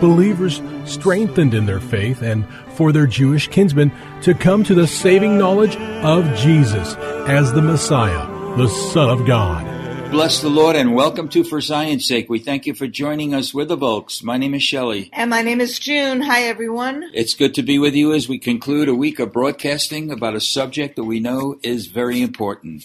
believers strengthened in their faith and for their Jewish kinsmen to come to the saving knowledge of Jesus as the Messiah, the Son of God. Bless the Lord and welcome to For Zion's Sake. We thank you for joining us with the Volks. My name is Shelley. And my name is June. Hi, everyone. It's good to be with you as we conclude a week of broadcasting about a subject that we know is very important.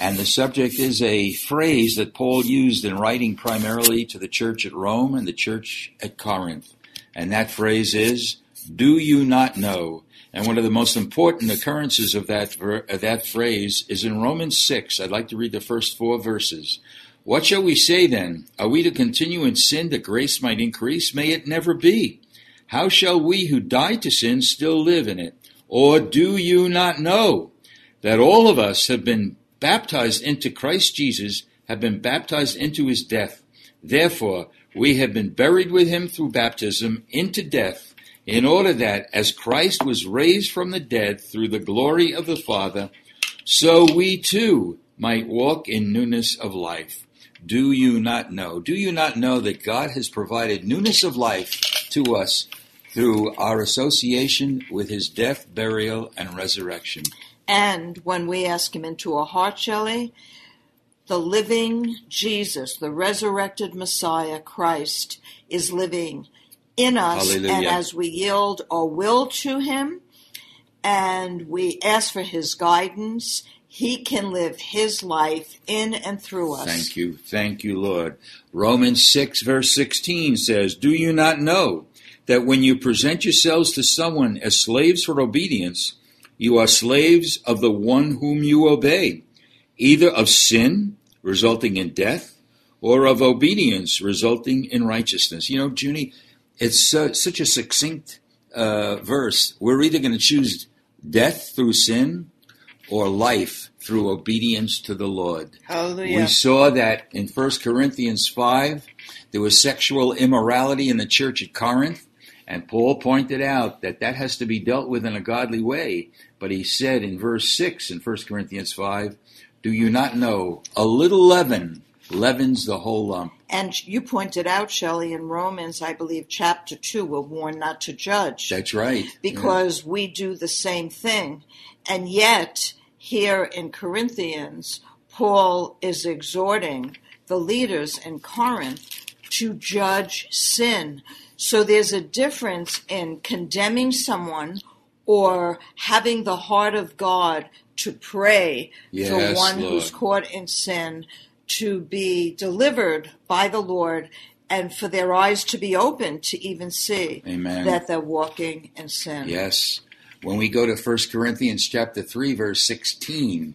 And the subject is a phrase that Paul used in writing primarily to the church at Rome and the church at Corinth. And that phrase is, do you not know? And one of the most important occurrences of that, of that phrase is in Romans 6. I'd like to read the first four verses. What shall we say then? Are we to continue in sin that grace might increase? May it never be. How shall we who died to sin still live in it? Or do you not know that all of us have been baptized into Christ Jesus, have been baptized into his death. Therefore, we have been buried with him through baptism into death, in order that, as Christ was raised from the dead through the glory of the Father, so we too might walk in newness of life. Do you not know? Do you not know that God has provided newness of life to us through our association with his death, burial, and resurrection? And when we ask Him into our heart, Shelley, the living Jesus, the resurrected Messiah, Christ, is living in us. Hallelujah. And as we yield our will to Him and we ask for His guidance, He can live His life in and through us. Thank you. Thank you, Lord. Romans 6, verse 16 says, Do you not know that when you present yourselves to someone as slaves for obedience, you are slaves of the one whom you obey, either of sin, resulting in death, or of obedience, resulting in righteousness. You know, Junie, it's uh, such a succinct uh, verse. We're either going to choose death through sin or life through obedience to the Lord. Hallelujah. We saw that in 1 Corinthians 5. There was sexual immorality in the church at Corinth. And Paul pointed out that that has to be dealt with in a godly way. But he said in verse 6 in 1 Corinthians 5, Do you not know a little leaven leavens the whole lump? And you pointed out, Shelley, in Romans, I believe, chapter 2, we're warned not to judge. That's right. Because yeah. we do the same thing. And yet, here in Corinthians, Paul is exhorting the leaders in Corinth to judge sin. So there's a difference in condemning someone or having the heart of God to pray yes, for one Lord. who's caught in sin to be delivered by the Lord and for their eyes to be open to even see Amen. that they're walking in sin. Yes. When we go to 1 Corinthians chapter 3 verse 16,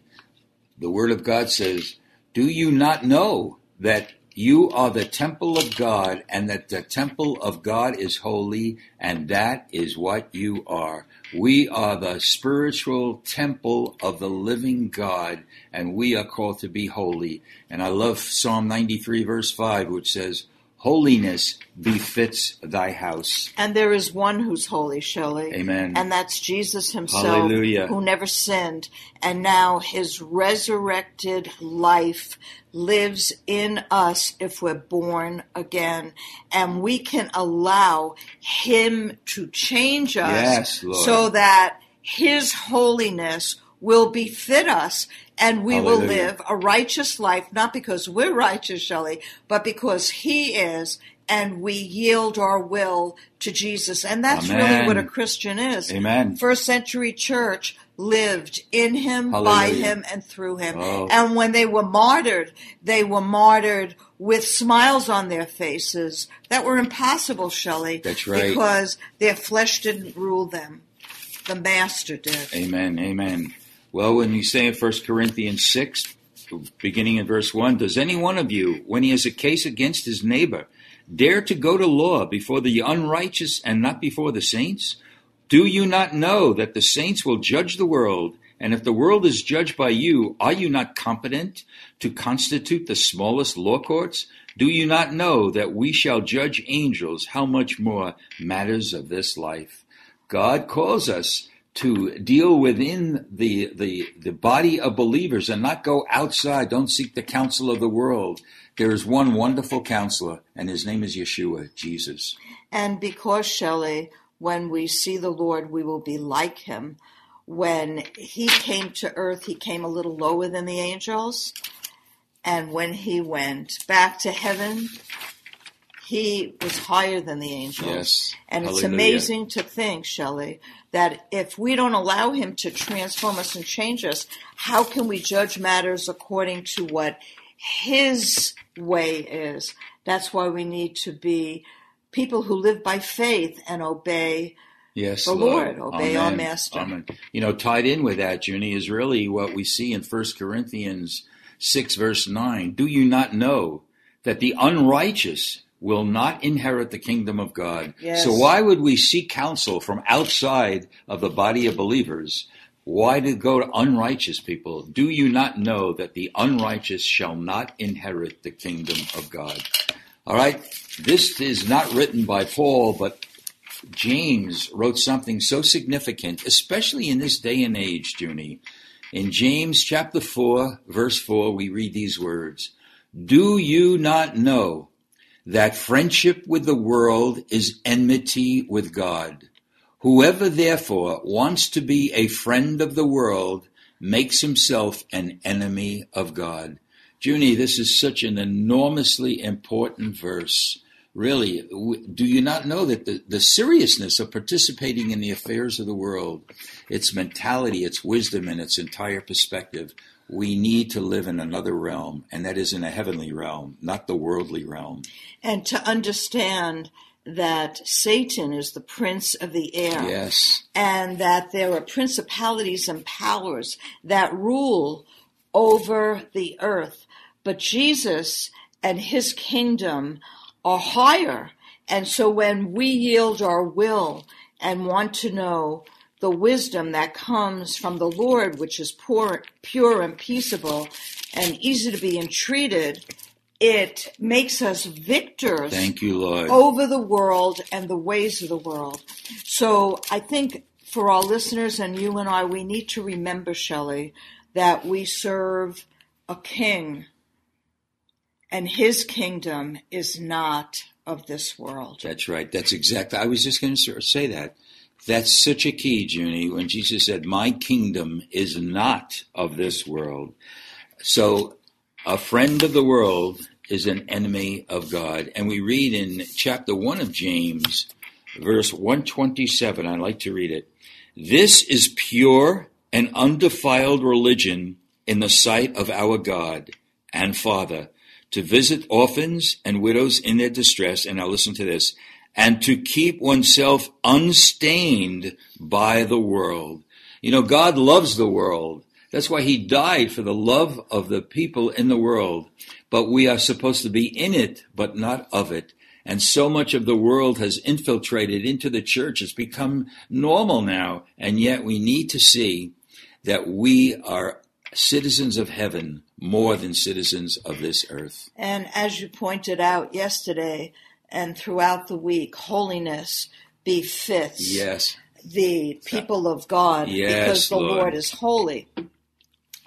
the word of God says, "Do you not know that you are the temple of God and that the temple of God is holy and that is what you are. We are the spiritual temple of the living God, and we are called to be holy. And I love Psalm 93, verse 5, which says, Holiness befits thy house. And there is one who's holy, Shelley. Amen. And that's Jesus himself, Hallelujah. who never sinned. And now his resurrected life lives in us if we're born again. And we can allow him to change us Yes, so that his holiness will befit us and we will live a righteous life, not because we're righteous, Shelley, but because he is, and we yield our will to Jesus. And that's really what a Christian is. Amen. First century church lived in him, by him, and through him. Oh. And when they were martyred, they were martyred with smiles on their faces that were impossible, Shelley. That's right. Because their flesh didn't rule them. The master did. Amen. Amen. Well, when you say in 1 Corinthians 6, beginning in verse 1, does any one of you, when he has a case against his neighbor, dare to go to law before the unrighteous and not before the saints? Do you not know that the saints will judge the world? And if the world is judged by you, are you not competent to constitute the smallest law courts? Do you not know that we shall judge angels? How much more matters of this life? God calls us to deal within the, the, the body of believers and not go outside. Don't seek the counsel of the world. There is one wonderful counselor, and his name is Yeshua, Jesus. And because, Shelley, when we see the Lord, we will be like him. When he came to earth, he came a little lower than the angels. And when he went back to heaven, he was higher than the angels. Yes. And it's Hallelujah. amazing to think, Shelley, that if we don't allow him to transform us and change us, how can we judge matters according to what his way is? That's why we need to be people who live by faith and obey. Yes, The Lord, obey our Master. Amen. You know, tied in with that, Junie, is really what we see in 1 Corinthians 6, verse 9. Do you not know that the unrighteous will not inherit the kingdom of God? Yes. So why would we seek counsel from outside of the body of believers? Why to go to unrighteous people? Do you not know that the unrighteous shall not inherit the kingdom of God? All right, this is not written by Paul, but James wrote something so significant, especially in this day and age, Junie. In James chapter 4, verse 4, we read these words Do you not know that friendship with the world is enmity with God? Whoever therefore wants to be a friend of the world makes himself an enemy of God. Junie, this is such an enormously important verse. Really, do you not know that the, the seriousness of participating in the affairs of the world, its mentality, its wisdom, and its entire perspective, we need to live in another realm, and that is in a heavenly realm, not the worldly realm. And to understand that Satan is the prince of the air. Yes. and that there are principalities and powers that rule over the earth. But Jesus and his kingdom are higher. And so when we yield our will and want to know the wisdom that comes from the Lord, which is pure, pure and peaceable and easy to be entreated, it makes us victors Thank you, Lord. over the world and the ways of the world. So I think for our listeners and you and I, we need to remember, Shelley, that we serve a king and his kingdom is not of this world. That's right. That's exactly. I was just going to say that. That's such a key, Junie, when Jesus said, My kingdom is not of this world. So, a friend of the world is an enemy of God. And we read in chapter 1 of James, verse 127. I'd like to read it. This is pure and undefiled religion in the sight of our God and Father to visit orphans and widows in their distress. And now listen to this and to keep oneself unstained by the world. You know, God loves the world. That's why he died for the love of the people in the world. But we are supposed to be in it, but not of it. And so much of the world has infiltrated into the church. It's become normal now. And yet we need to see that we are citizens of heaven more than citizens of this earth. And as you pointed out yesterday and throughout the week, holiness befits Yes. the people of God Yes, because the Lord. Lord is holy.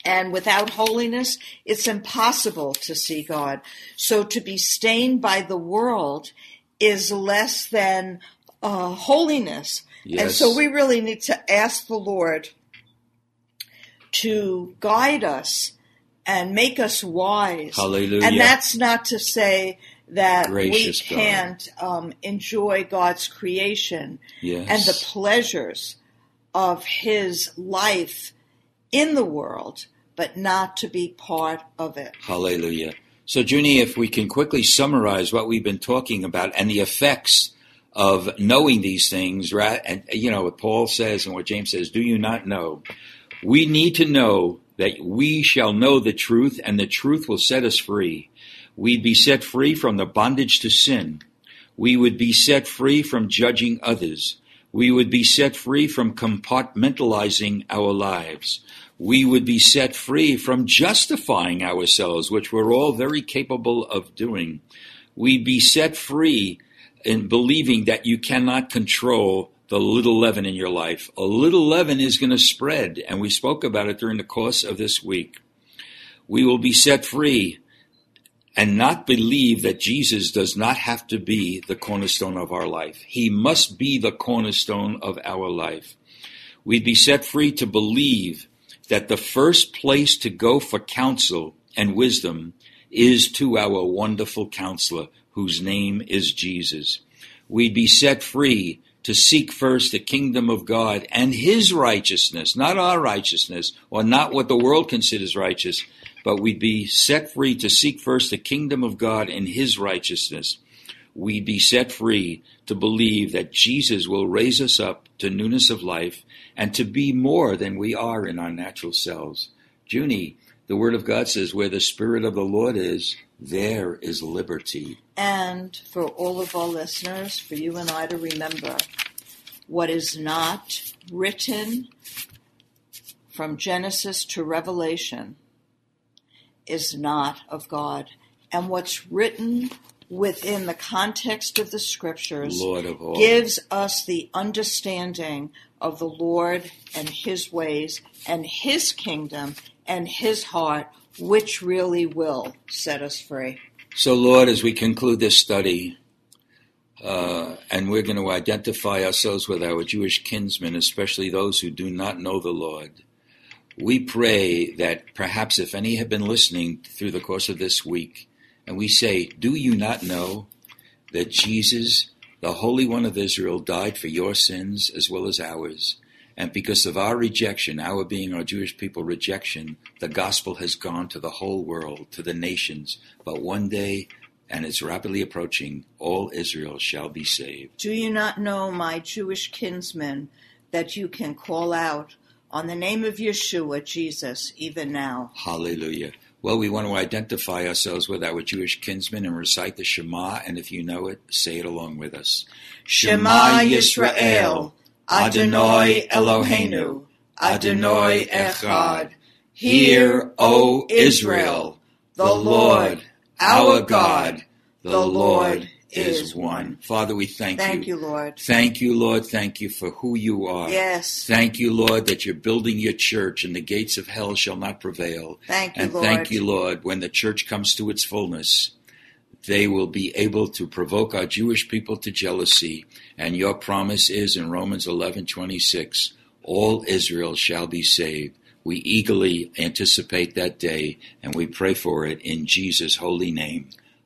And without holiness, it's impossible to see God. So to be stained by the world is less than uh, holiness. And so we really need to ask the Lord to guide us and make us wise. Hallelujah. And that's not to say that Gracious we can't um, enjoy God's creation Yes. and the pleasures of His life in the world, but not to be part of it. Hallelujah. So, Junie, if we can quickly summarize what we've been talking about and the effects of knowing these things, right? And, you know, what Paul says and what James says, do you not know? We need to know that we shall know the truth and the truth will set us free. We'd be set free from the bondage to sin. We would be set free from judging others. We would be set free from compartmentalizing our lives. We would be set free from justifying ourselves, which we're all very capable of doing. We'd be set free in believing that you cannot control the little leaven in your life. A little leaven is going to spread, and we spoke about it during the course of this week. We will be set free and not believe that Jesus does not have to be the cornerstone of our life. He must be the cornerstone of our life. We'd be set free to believe that the first place to go for counsel and wisdom is to our wonderful counselor, whose name is Jesus. We'd be set free to seek first the kingdom of God and his righteousness, not our righteousness or not what the world considers righteous, but we'd be set free to seek first the kingdom of God and his righteousness. We'd be set free to believe that Jesus will raise us up to newness of life and to be more than we are in our natural selves. Junie, the word of God says, where the spirit of the Lord is, there is liberty. And for all of our listeners, for you and I to remember, what is not written from Genesis to Revelation is not of God. And what's written within the context of the scriptures of gives us the understanding of the Lord and his ways and his kingdom and his heart, which really will set us free. So, Lord, as we conclude this study, uh, and we're going to identify ourselves with our Jewish kinsmen, especially those who do not know the Lord, we pray that perhaps if any have been listening through the course of this week, and we say, Do you not know that Jesus, the Holy One of Israel, died for your sins as well as ours? And because of our rejection, our being our Jewish people rejection, the gospel has gone to the whole world, to the nations. But one day, and it's rapidly approaching, all Israel shall be saved. Do you not know, my Jewish kinsmen, that you can call out on the name of Yeshua, Jesus, even now? Hallelujah. Well, we want to identify ourselves with our Jewish kinsmen and recite the Shema, and if you know it, say it along with us. Shema Yisrael, Adonai Eloheinu, Adonai Echad. Hear, O Israel, the Lord, our God, the Lord is one. Father, we thank, you. Thank you, Lord. Thank you, Lord. Thank you for who you are. Yes. Thank you, Lord, that you're building your church and the gates of hell shall not prevail. Thank you, and Lord. thank you, Lord, when the church comes to its fullness, they will be able to provoke our Jewish people to jealousy. And your promise is in Romans 11:26, all Israel shall be saved. We eagerly anticipate that day and we pray for it in Jesus' holy name.